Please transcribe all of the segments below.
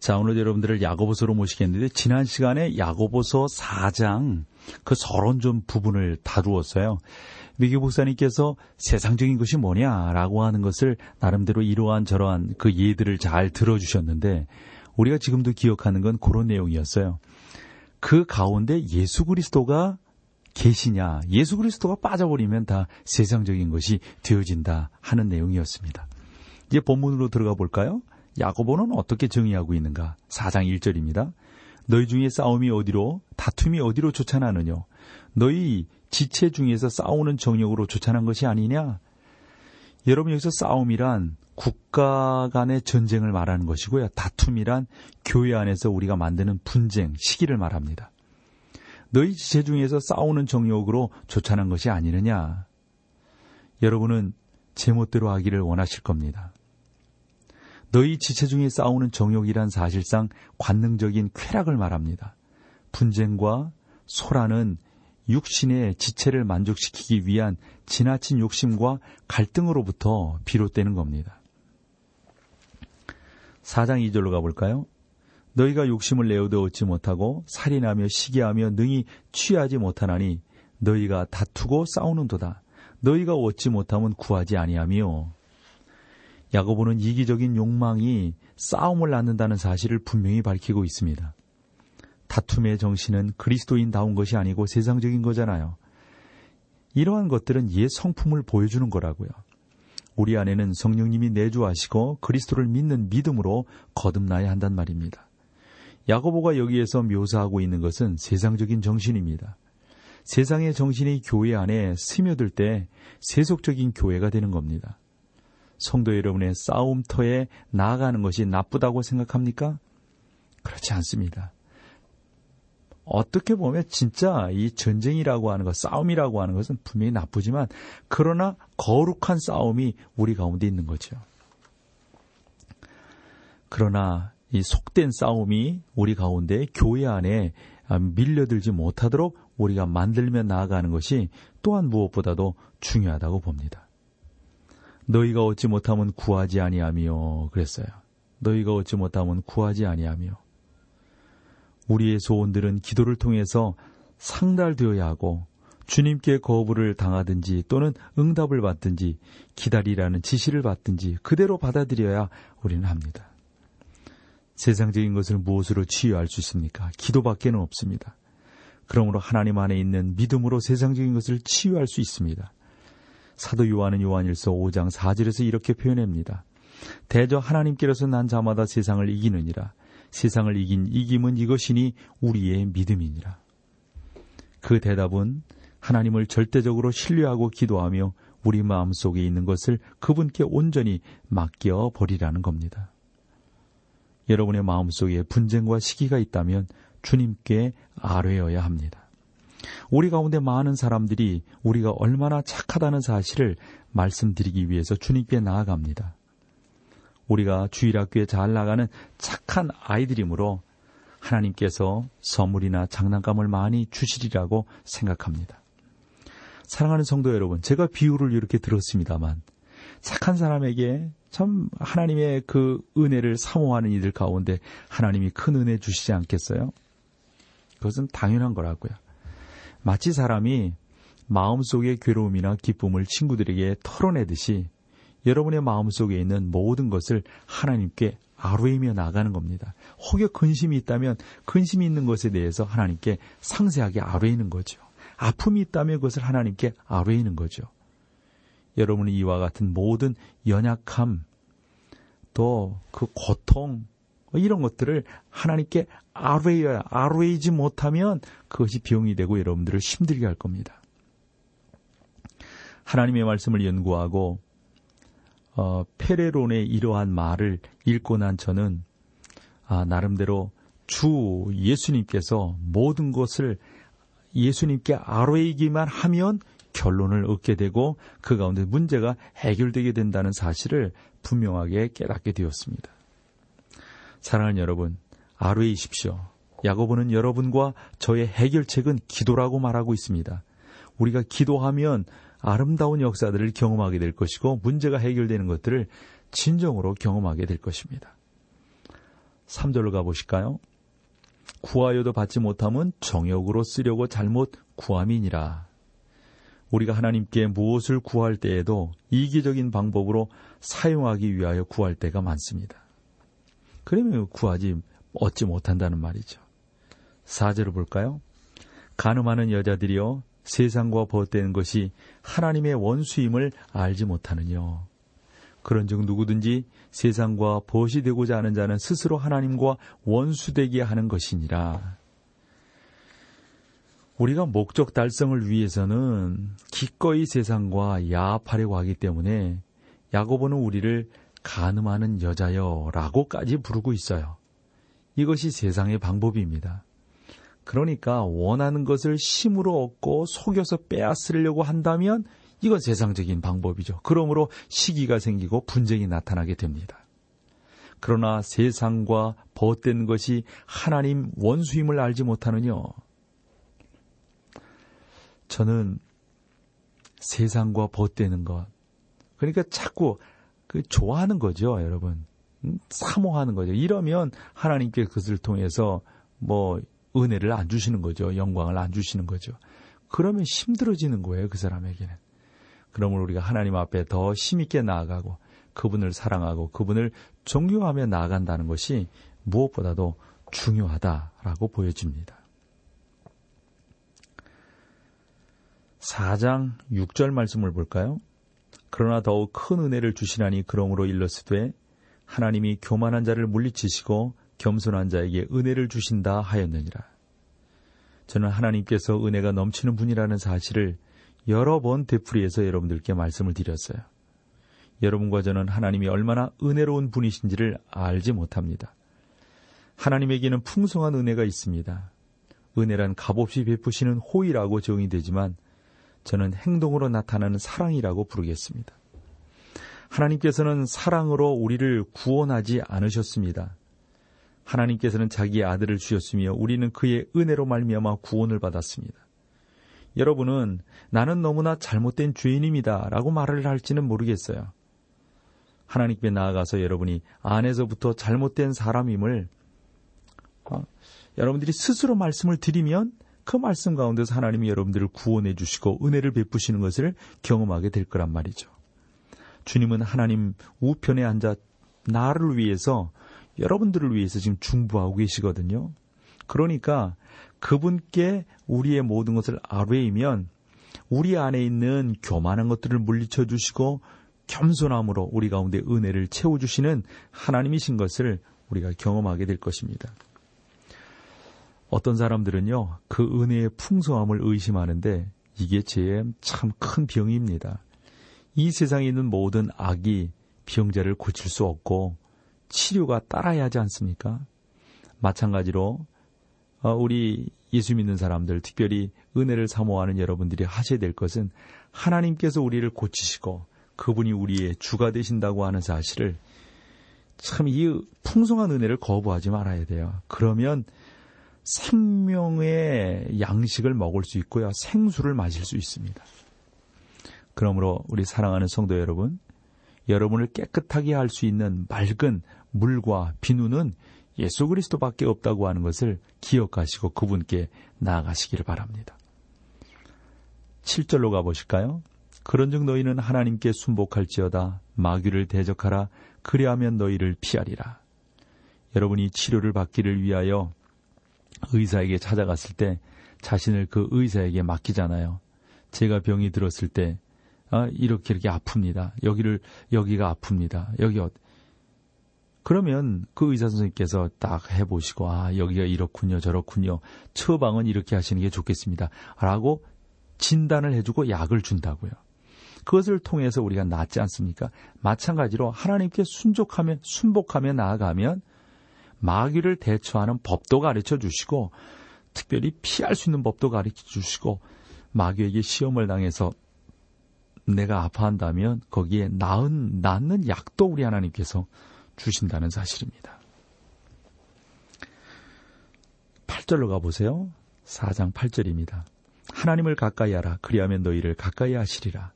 자, 오늘 여러분들을 야고보서로 모시겠는데 지난 시간에 야고보서 4장 그 서론 좀 부분을 다루었어요. 미교 목사님께서 세상적인 것이 뭐냐라고 하는 것을 나름대로 이러한 저러한 그 예들을 잘 들어주셨는데 우리가 지금도 기억하는 건 그런 내용이었어요. 그 가운데 예수 그리스도가 계시냐, 예수 그리스도가 빠져버리면 다 세상적인 것이 되어진다 하는 내용이었습니다. 이제 본문으로 들어가 볼까요? 야고보는 어떻게 정의하고 있는가? 4장 1절입니다. 너희 중에 싸움이 어디로 다툼이 어디로 쫓아나느냐? 너희 지체 중에서 싸우는 정력으로 쫓아난 것이 아니냐? 여러분 여기서 싸움이란 국가 간의 전쟁을 말하는 것이고요. 다툼이란 교회 안에서 우리가 만드는 분쟁, 시기를 말합니다. 너희 지체 중에서 싸우는 정욕으로 쫓아난 것이 아니느냐? 여러분은 제멋대로 하기를 원하실 겁니다. 너희 지체 중에 싸우는 정욕이란 사실상 관능적인 쾌락을 말합니다. 분쟁과 소라는 육신의 지체를 만족시키기 위한 지나친 욕심과 갈등으로부터 비롯되는 겁니다. 4장 2절로 가볼까요? 너희가 욕심을 내어도 얻지 못하고 살인하며 시기하며 능히 취하지 못하나니 너희가 다투고 싸우는도다. 너희가 얻지 못하면 구하지 아니하며 야고보는 이기적인 욕망이 싸움을 낳는다는 사실을 분명히 밝히고 있습니다. 다툼의 정신은 그리스도인다운 것이 아니고 세상적인 거잖아요. 이러한 것들은 옛 성품을 보여주는 거라고요. 우리 안에는 성령님이 내주하시고 그리스도를 믿는 믿음으로 거듭나야 한단 말입니다. 야고보가 여기에서 묘사하고 있는 것은 세상적인 정신입니다. 세상의 정신이 교회 안에 스며들 때 세속적인 교회가 되는 겁니다. 성도 여러분의 싸움터에 나아가는 것이 나쁘다고 생각합니까? 그렇지 않습니다. 어떻게 보면 진짜 이 전쟁이라고 하는 것, 싸움이라고 하는 것은 분명히 나쁘지만 그러나 거룩한 싸움이 우리 가운데 있는 거죠. 그러나 이 속된 싸움이 우리 가운데 교회 안에 밀려들지 못하도록 우리가 만들며 나아가는 것이 또한 무엇보다도 중요하다고 봅니다. 너희가 얻지 못하면 구하지 아니하며 그랬어요. 너희가 얻지 못하면 구하지 아니하며 우리의 소원들은 기도를 통해서 상달되어야 하고 주님께 거부를 당하든지 또는 응답을 받든지 기다리라는 지시를 받든지 그대로 받아들여야 우리는 합니다. 세상적인 것을 무엇으로 치유할 수 있습니까? 기도밖에는 없습니다. 그러므로 하나님 안에 있는 믿음으로 세상적인 것을 치유할 수 있습니다. 사도 요한은 요한일서 5장 4절에서 이렇게 표현합니다. 대저 하나님께로서 난 자마다 세상을 이기느니라. 세상을 이긴 이김은 이것이니 우리의 믿음이니라. 그 대답은 하나님을 절대적으로 신뢰하고 기도하며 우리 마음 속에 있는 것을 그분께 온전히 맡겨 버리라는 겁니다. 여러분의 마음 속에 분쟁과 시기가 있다면 주님께 아뢰어야 합니다. 우리 가운데 많은 사람들이 우리가 얼마나 착하다는 사실을 말씀드리기 위해서 주님께 나아갑니다. 우리가 주일학교에 잘 나가는 착한 아이들이므로 하나님께서 선물이나 장난감을 많이 주시리라고 생각합니다. 사랑하는 성도 여러분, 제가 비유를 이렇게 들었습니다만 착한 사람에게 참 하나님의 그 은혜를 사모하는 이들 가운데 하나님이 큰 은혜 주시지 않겠어요? 그것은 당연한 거라고요. 마치 사람이 마음속의 괴로움이나 기쁨을 친구들에게 털어내듯이 여러분의 마음속에 있는 모든 것을 하나님께 아뢰이며 나가는 겁니다. 혹여 근심이 있다면 근심이 있는 것에 대해서 하나님께 상세하게 아뢰이는 거죠. 아픔이 있다면 그것을 하나님께 아뢰이는 거죠. 여러분이 이와 같은 모든 연약함, 또 그 고통, 뭐 이런 것들을 하나님께 아뢰어야 아뢰이지 못하면 그것이 병이 되고 여러분들을 힘들게 할 겁니다. 하나님의 말씀을 연구하고 어, 페레론의 이러한 말을 읽고 난 저는 아, 나름대로 주 예수님께서 모든 것을 예수님께 아뢰이기만 하면 결론을 얻게 되고 그 가운데 문제가 해결되게 된다는 사실을 분명하게 깨닫게 되었습니다. 사랑하는 여러분, 아뢰이십시오. 야고보는 여러분과 저의 해결책은 기도라고 말하고 있습니다. 우리가 기도하면 아름다운 역사들을 경험하게 될 것이고 문제가 해결되는 것들을 진정으로 경험하게 될 것입니다. 3절로 가보실까요? 구하여도 받지 못함은 정욕으로 쓰려고 잘못 구함이니라. 우리가 하나님께 무엇을 구할 때에도 이기적인 방법으로 사용하기 위하여 구할 때가 많습니다. 그러면 구하지 얻지 못한다는 말이죠. 4절을 볼까요? 가늠하는 여자들이여 세상과 벗대는 것이 하나님의 원수임을 알지 못하느뇨. 그런즉 누구든지 세상과 벗이 되고자 하는 자는 스스로 하나님과 원수되게 하는 것이니라. 우리가 목적 달성을 위해서는 기꺼이 세상과 야합하려고 하기 때문에 야고보는 우리를 가늠하는 여자여 라고까지 부르고 있어요. 이것이 세상의 방법입니다. 그러니까 원하는 것을 힘으로 얻고 속여서 빼앗으려고 한다면 이건 세상적인 방법이죠. 그러므로 시기가 생기고 분쟁이 나타나게 됩니다. 그러나 세상과 벗된 것이 하나님 원수임을 알지 못하느뇨. 저는 세상과 벗되는 것. 그러니까 자꾸 그 좋아하는 거죠, 여러분. 음, 사모하는 거죠. 이러면 하나님께 그것을 통해서 뭐 은혜를 안 주시는 거죠. 영광을 안 주시는 거죠. 그러면 힘들어지는 거예요. 그 사람에게는. 그러므로 우리가 하나님 앞에 더 힘있게 나아가고 그분을 사랑하고 그분을 존경하며 나아간다는 것이 무엇보다도 중요하다라고 보여집니다. 4장 6절 말씀을 볼까요? 그러나 더욱 큰 은혜를 주시나니 그러므로 일러스되 하나님이 교만한 자를 물리치시고 겸손한 자에게 은혜를 주신다 하였느니라. 저는 하나님께서 은혜가 넘치는 분이라는 사실을 여러 번 되풀이해서 여러분들께 말씀을 드렸어요. 여러분과 저는 하나님이 얼마나 은혜로운 분이신지를 알지 못합니다. 하나님에게는 풍성한 은혜가 있습니다. 은혜란 값없이 베푸시는 호의라고 정의되지만 저는 행동으로 나타나는 사랑이라고 부르겠습니다. 하나님께서는 사랑으로 우리를 구원하지 않으셨습니다. 하나님께서는 자기의 아들을 주셨으며 우리는 그의 은혜로 말미암아 구원을 받았습니다. 여러분은 나는 너무나 잘못된 죄인입니다라고 말을 할지는 모르겠어요. 하나님께 나아가서 여러분이 안에서부터 잘못된 사람임을 어, 여러분들이 스스로 말씀을 드리면 그 말씀 가운데서 하나님이 여러분들을 구원해 주시고 은혜를 베푸시는 것을 경험하게 될 거란 말이죠. 주님은 하나님 우편에 앉아 나를 위해서 여러분들을 위해서 지금 중부하고 계시거든요. 그러니까 그분께 우리의 모든 것을 아뢰이면 우리 안에 있는 교만한 것들을 물리쳐 주시고 겸손함으로 우리 가운데 은혜를 채워 주시는 하나님이신 것을 우리가 경험하게 될 것입니다. 어떤 사람들은요, 그 은혜의 풍성함을 의심하는데 이게 제 참 큰 병입니다. 이 세상에 있는 모든 악이 병자를 고칠 수 없고 치료가 따라야 하지 않습니까? 마찬가지로 어, 우리 예수 믿는 사람들, 특별히 은혜를 사모하는 여러분들이 하셔야 될 것은 하나님께서 우리를 고치시고 그분이 우리의 주가 되신다고 하는 사실을 참 이 풍성한 은혜를 거부하지 말아야 돼요. 그러면 생명의 양식을 먹을 수 있고요. 생수를 마실 수 있습니다. 그러므로 우리 사랑하는 성도 여러분, 여러분을 깨끗하게 할 수 있는 맑은 물과 비누는 예수 그리스도밖에 없다고 하는 것을 기억하시고 그분께 나아가시기를 바랍니다. 7절로 가보실까요? 그런즉 너희는 하나님께 순복할지어다 마귀를 대적하라 그리하면 너희를 피하리라. 여러분이 치료를 받기를 위하여 의사에게 찾아갔을 때 자신을 그 의사에게 맡기잖아요. 제가 병이 들었을 때 아, 이렇게 이렇게 아픕니다. 여기를 여기가 아픕니다. 여기 어, 그러면 그 의사 선생님께서 딱 해보시고 아 여기가 이렇군요 저렇군요 처방은 이렇게 하시는 게 좋겠습니다. 라고 진단을 해주고 약을 준다고요. 그것을 통해서 우리가 낫지 않습니까? 마찬가지로 하나님께 순족하며 순복하며 나아가면 마귀를 대처하는 법도 가르쳐 주시고 특별히 피할 수 있는 법도 가르쳐 주시고 마귀에게 시험을 당해서 내가 아파한다면 거기에 나은 낫는 약도 우리 하나님께서 주신다는 사실입니다. 8절로 가보세요. 4장 8절입니다. 하나님을 가까이 하라. 그리하면 너희를 가까이 하시리라.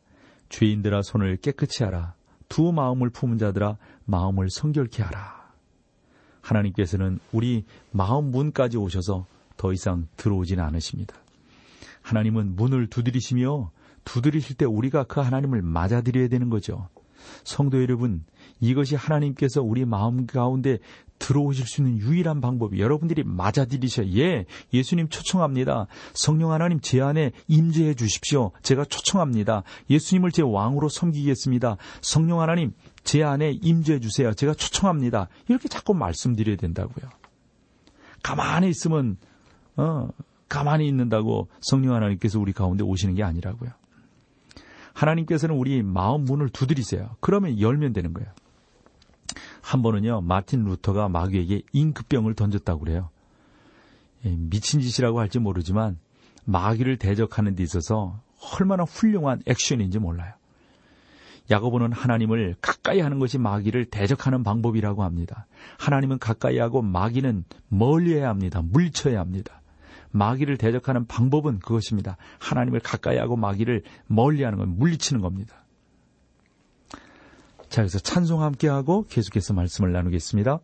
죄인들아 손을 깨끗이 하라. 두 마음을 품은 자들아 마음을 성결케 하라. 하나님께서는 우리 마음 문까지 오셔서 더 이상 들어오지는 않으십니다. 하나님은 문을 두드리시며 두드리실 때 우리가 그 하나님을 맞아들여야 되는 거죠. 성도 여러분, 이것이 하나님께서 우리 마음 가운데 들어오실 수 있는 유일한 방법이 여러분들이 맞아들이셔. 예, 예수님 초청합니다. 성령 하나님 제 안에 임재해 주십시오. 제가 초청합니다. 예수님을 제 왕으로 섬기겠습니다. 성령 하나님 제 안에 임재해 주세요. 제가 초청합니다. 이렇게 자꾸 말씀드려야 된다고요. 가만히 있으면 어, 가만히 있는다고 성령 하나님께서 우리 가운데 오시는 게 아니라고요. 하나님께서는 우리 마음 문을 두드리세요. 그러면 열면 되는 거예요. 한 번은요, 마틴 루터가 마귀에게 잉크병을 던졌다고 그래요. 예, 미친 짓이라고 할지 모르지만 마귀를 대적하는 데 있어서 얼마나 훌륭한 액션인지 몰라요. 야고보는 하나님을 가까이 하는 것이 마귀를 대적하는 방법이라고 합니다. 하나님은 가까이 하고 마귀는 멀리 해야 합니다. 물리쳐야 합니다. 마귀를 대적하는 방법은 그것입니다. 하나님을 가까이 하고 마귀를 멀리 하는 건 물리치는 겁니다. 자, 그래서 찬송 함께 하고 계속해서 말씀을 나누겠습니다.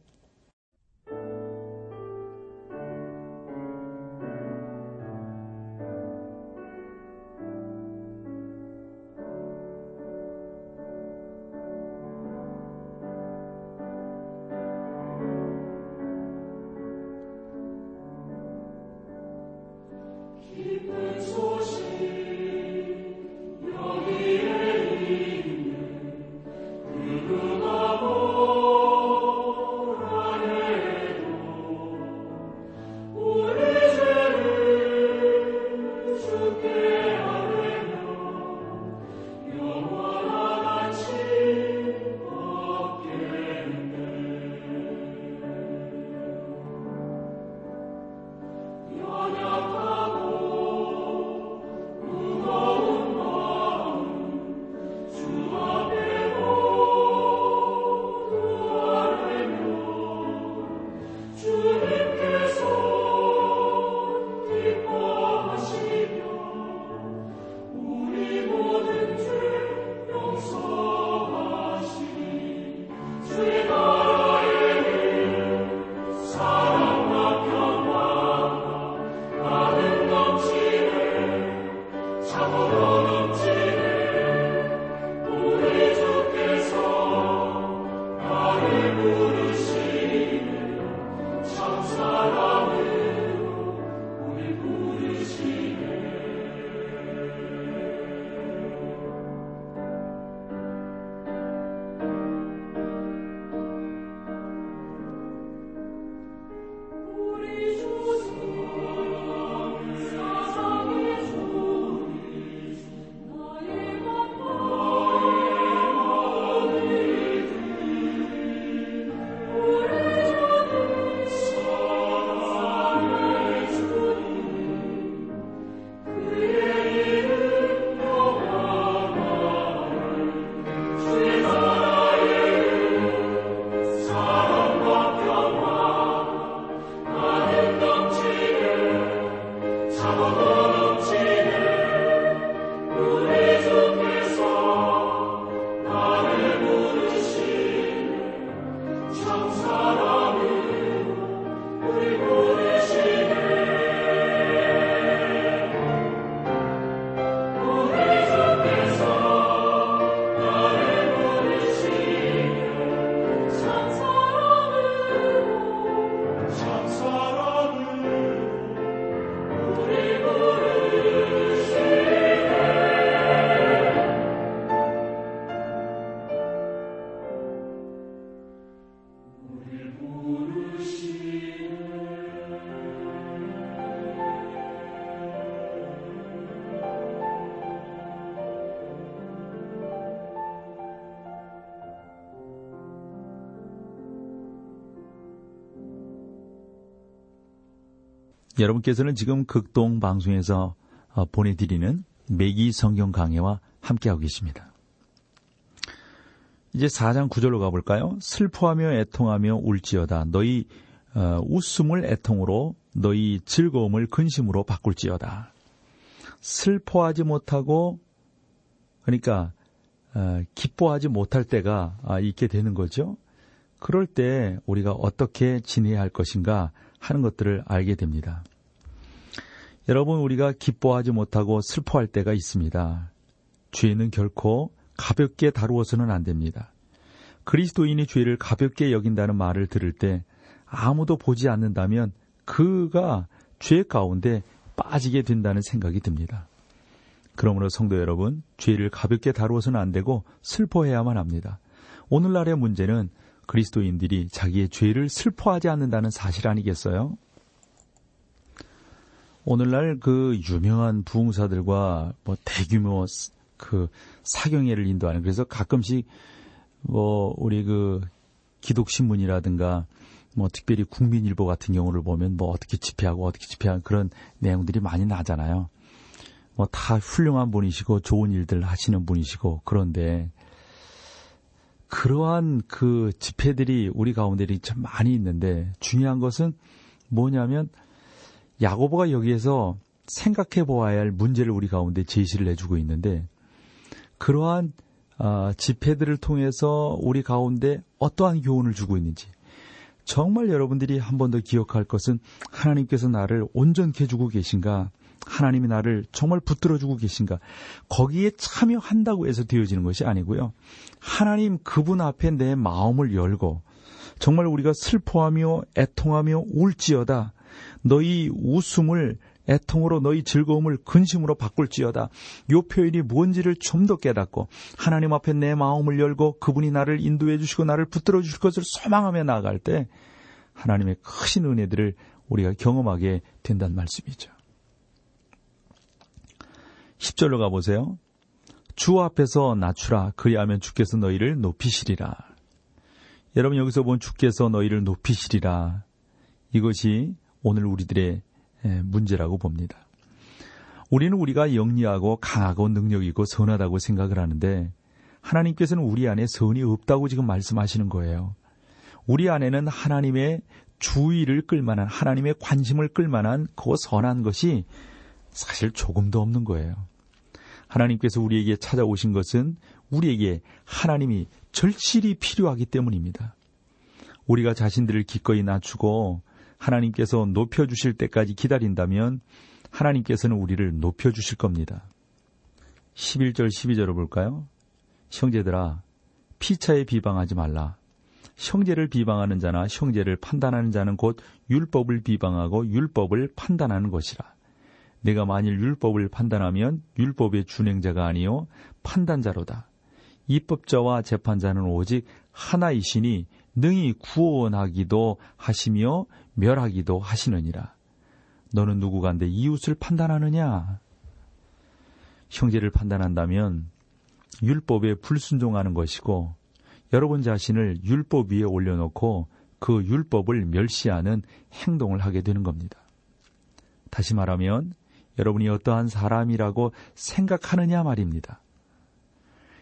여러분께서는 지금 극동 방송에서 어, 보내드리는 매기 성경 강해와 함께하고 계십니다. 이제 4장 9절로 가볼까요? 슬퍼하며 애통하며 울지어다. 너희 어, 웃음을 애통으로 너희 즐거움을 근심으로 바꿀지어다. 슬퍼하지 못하고 그러니까 어, 기뻐하지 못할 때가 아, 있게 되는 거죠. 그럴 때 우리가 어떻게 지내야 할 것인가 하는 것들을 알게 됩니다. 여러분 우리가 기뻐하지 못하고 슬퍼할 때가 있습니다. 죄는 결코 가볍게 다루어서는 안 됩니다. 그리스도인이 죄를 가볍게 여긴다는 말을 들을 때 아무도 보지 않는다면 그가 죄 가운데 빠지게 된다는 생각이 듭니다. 그러므로 성도 여러분, 죄를 가볍게 다루어서는 안 되고 슬퍼해야만 합니다. 오늘날의 문제는 그리스도인들이 자기의 죄를 슬퍼하지 않는다는 사실 아니겠어요? 오늘날 그 유명한 부흥사들과 뭐 대규모 그 사경회를 인도하는 그래서 가끔씩 뭐 우리 그 기독신문이라든가 뭐 특별히 국민일보 같은 경우를 보면 뭐 어떻게 집회하고 어떻게 집회하는 그런 내용들이 많이 나잖아요. 뭐 다 훌륭한 분이시고 좋은 일들 하시는 분이시고 그런데 그러한 그 집회들이 우리 가운데 참 많이 있는데 중요한 것은 뭐냐면 야고보가 여기에서 생각해 보아야 할 문제를 우리 가운데 제시를 해주고 있는데 그러한 어, 집회들을 통해서 우리 가운데 어떠한 교훈을 주고 있는지 정말 여러분들이 한 번 더 기억할 것은 하나님께서 나를 온전케 해주고 계신가 하나님이 나를 정말 붙들어주고 계신가 거기에 참여한다고 해서 되어지는 것이 아니고요. 하나님 그분 앞에 내 마음을 열고 정말 우리가 슬퍼하며 애통하며 울지어다 너희 웃음을 애통으로 너희 즐거움을 근심으로 바꿀지어다. 요 표현이 뭔지를 좀 더 깨닫고 하나님 앞에 내 마음을 열고 그분이 나를 인도해 주시고 나를 붙들어 주실 것을 소망하며 나아갈 때 하나님의 크신 은혜들을 우리가 경험하게 된다는 말씀이죠. 10절로 가보세요. 주 앞에서 낮추라. 그리하면 주께서 너희를 높이시리라. 여러분 여기서 본 주께서 너희를 높이시리라. 이것이 오늘 우리들의 문제라고 봅니다. 우리는 우리가 영리하고 강하고 능력 있고 선하다고 생각을 하는데 하나님께서는 우리 안에 선이 없다고 지금 말씀하시는 거예요. 우리 안에는 하나님의 주의를 끌만한 하나님의 관심을 끌만한 그 선한 것이 사실 조금도 없는 거예요. 하나님께서 우리에게 찾아오신 것은 우리에게 하나님이 절실히 필요하기 때문입니다. 우리가 자신들을 기꺼이 낮추고 하나님께서 높여주실 때까지 기다린다면 하나님께서는 우리를 높여주실 겁니다. 11절 12절을 볼까요? 형제들아 피차에 비방하지 말라. 형제를 비방하는 자나 형제를 판단하는 자는 곧 율법을 비방하고 율법을 판단하는 것이라. 내가 만일 율법을 판단하면 율법의 준행자가 아니요 판단자로다. 입법자와 재판자는 오직 하나이시니 능히 구원하기도 하시며 멸하기도 하시느니라. 너는 누구간데 이웃을 판단하느냐? 형제를 판단한다면 율법에 불순종하는 것이고 여러분 자신을 율법 위에 올려놓고 그 율법을 멸시하는 행동을 하게 되는 겁니다. 다시 말하면 여러분이 어떠한 사람이라고 생각하느냐 말입니다.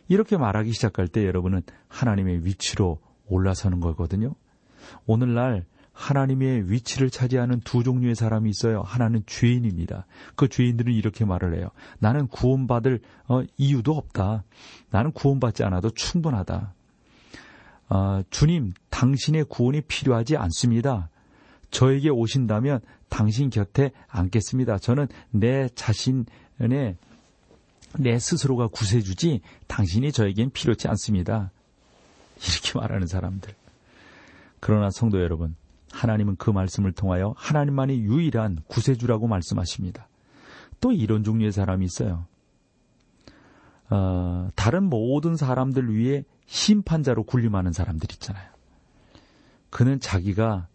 이렇게 말하기 시작할 때 여러분은 하나님의 위치로 올라서는 거거든요. 오늘날 하나님의 위치를 차지하는 두 종류의 사람이 있어요. 하나는 죄인입니다. 그 죄인들은 이렇게 말을 해요. 나는 구원받을 어, 이유도 없다. 나는 구원받지 않아도 충분하다. 어, 주님, 당신의 구원이 필요하지 않습니다. 저에게 오신다면 당신 곁에 앉겠습니다. 저는 내 자신의 내 스스로가 구세주지 당신이 저에겐 필요치 않습니다. 이렇게 말하는 사람들. 그러나 성도 여러분, 하나님은 그 말씀을 통하여 하나님만이 유일한 구세주라고 말씀하십니다. 또 이런 종류의 사람이 있어요. 어, 다른 모든 사람들 위에 심판자로 군림하는 사람들 있잖아요. 그는 자기가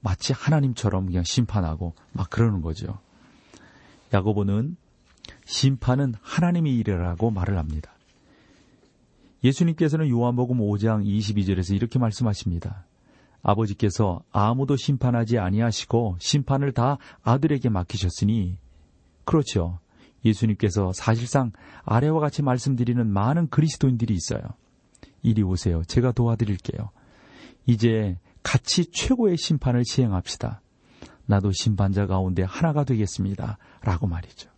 마치 하나님처럼 그냥 심판하고 막 그러는 거죠. 야고보는 심판은 하나님의 일이라고 말을 합니다. 예수님께서는 요한복음 5장 22절에서 이렇게 말씀하십니다. 아버지께서 아무도 심판하지 아니하시고 심판을 다 아들에게 맡기셨으니 그렇죠. 예수님께서 사실상 아래와 같이 말씀드리는 많은 그리스도인들이 있어요. 이리 오세요. 제가 도와드릴게요. 이제 같이 최고의 심판을 시행합시다. 나도 심판자 가운데 하나가 되겠습니다. 라고 말이죠.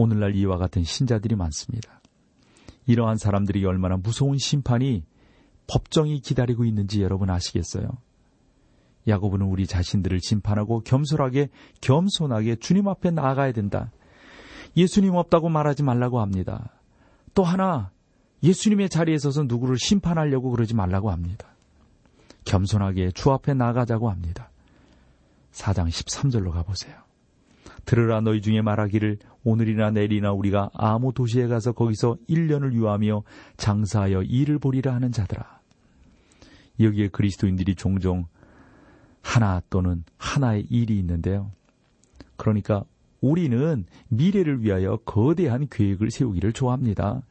오늘날 이와 같은 신자들이 많습니다. 이러한 사람들이 얼마나 무서운 심판이 법정이 기다리고 있는지 여러분 아시겠어요? 야고보는 우리 자신들을 심판하고 겸손하게 겸손하게 주님 앞에 나아가야 된다. 예수님 없다고 말하지 말라고 합니다. 또 하나 예수님의 자리에 서서 누구를 심판하려고 그러지 말라고 합니다. 겸손하게 주 앞에 나가자고 합니다. 4장 13절로 가보세요. 들으라 너희 중에 말하기를 오늘이나 내일이나 우리가 아무 도시에 가서 거기서 1년을 유하며 장사하여 일을 보리라 하는 자들아. 여기에 그리스도인들이 종종 하나 또는 하나의 일이 있는데요. 그러니까 우리는 미래를 위하여 거대한 계획을 세우기를 좋아합니다.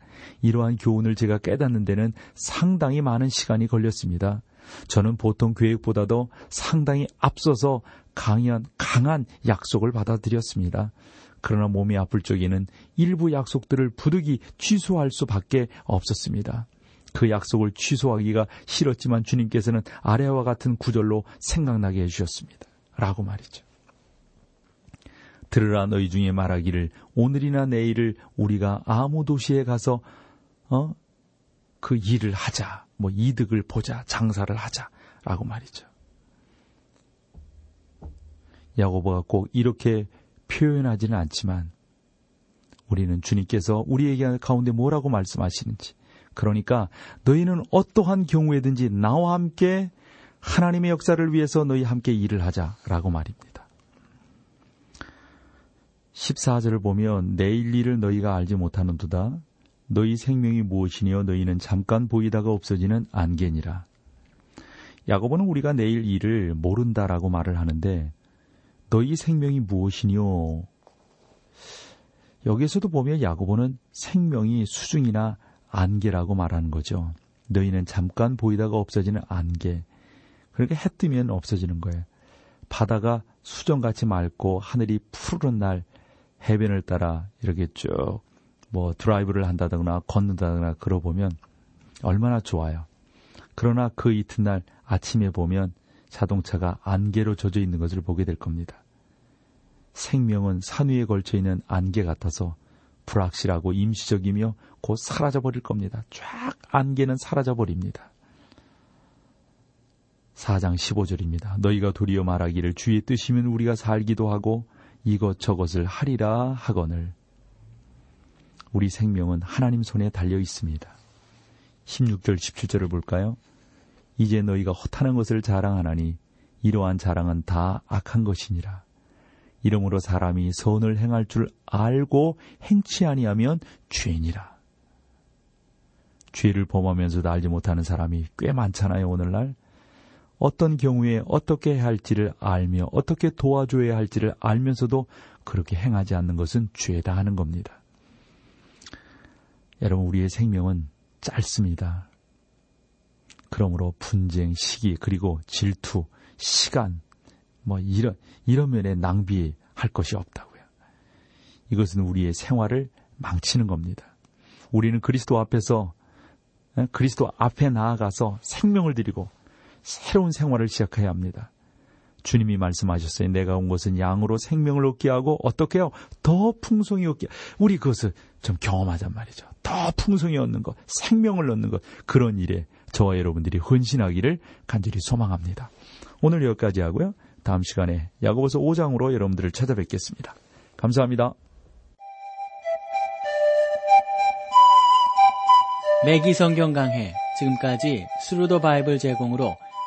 이러한 교훈을 제가 깨닫는 데는 상당히 많은 시간이 걸렸습니다. 저는 보통 계획보다도 상당히 앞서서 강한, 강한 약속을 받아들였습니다. 그러나 몸이 아플 적에는 일부 약속들을 부득이 취소할 수밖에 없었습니다. 그 약속을 취소하기가 싫었지만 주님께서는 아래와 같은 구절로 생각나게 해주셨습니다. 라고 말이죠. 들으라 너희 중에 말하기를 오늘이나 내일을 우리가 아무 도시에 가서 어? 그 일을 하자. 뭐 이득을 보자. 장사를 하자라고 말이죠. 야고보가 꼭 이렇게 표현하지는 않지만 우리는 주님께서 우리에게 가운데 뭐라고 말씀하시는지 그러니까 너희는 어떠한 경우에든지 나와 함께 하나님의 역사를 위해서 너희 함께 일을 하자라고 말입니다. 14절을 보면 내일 일을 너희가 알지 못하는도다. 너희 생명이 무엇이니요 너희는 잠깐 보이다가 없어지는 안개니라. 야고보는 우리가 내일 일을 모른다라고 말을 하는데 너희 생명이 무엇이니요? 여기에서도 보면 야고보는 생명이 수중이나 안개라고 말하는 거죠. 너희는 잠깐 보이다가 없어지는 안개. 그러니까 해 뜨면 없어지는 거예요. 바다가 수정같이 맑고 하늘이 푸르른 날 해변을 따라 이렇게 쭉 뭐 드라이브를 한다거나 걷는다거나 그러 보면 얼마나 좋아요. 그러나 그 이튿날 아침에 보면 자동차가 안개로 젖어 있는 것을 보게 될 겁니다. 생명은 산 위에 걸쳐 있는 안개 같아서 불확실하고 임시적이며 곧 사라져 버릴 겁니다. 쫙 안개는 사라져 버립니다. 4장 15절입니다. 너희가 도리어 말하기를 주의 뜻이면 우리가 살기도 하고 이것저것을 하리라 하거늘 우리 생명은 하나님 손에 달려 있습니다. 16절 17절을 볼까요? 이제 너희가 허탄한 것을 자랑하나니 이러한 자랑은 다 악한 것이니라. 이러므로 사람이 선을 행할 줄 알고 행치 아니하면 죄니라. 죄를 범하면서도 알지 못하는 사람이 꽤 많잖아요, 오늘날. 어떤 경우에 어떻게 해야 할지를 알며 어떻게 도와줘야 할지를 알면서도 그렇게 행하지 않는 것은 죄다 하는 겁니다. 여러분, 우리의 생명은 짧습니다. 그러므로 분쟁, 시기, 그리고 질투, 시간, 뭐 이런 이런 면에 낭비할 것이 없다고요. 이것은 우리의 생활을 망치는 겁니다. 우리는 그리스도 앞에서 그리스도 앞에 나아가서 생명을 드리고 새로운 생활을 시작해야 합니다. 주님이 말씀하셨어요. 내가 온 것은 양으로 생명을 얻게 하고 어떻게 해요? 더 풍성히 얻게. 우리 그것을 좀 경험하잔 말이죠. 더 풍성히 얻는 것, 생명을 얻는 것 그런 일에 저와 여러분들이 헌신하기를 간절히 소망합니다. 오늘 여기까지 하고요. 다음 시간에 야고보서 5장으로 여러분들을 찾아뵙겠습니다. 감사합니다. 매기 성경 강해 지금까지 Thru the Bible 제공으로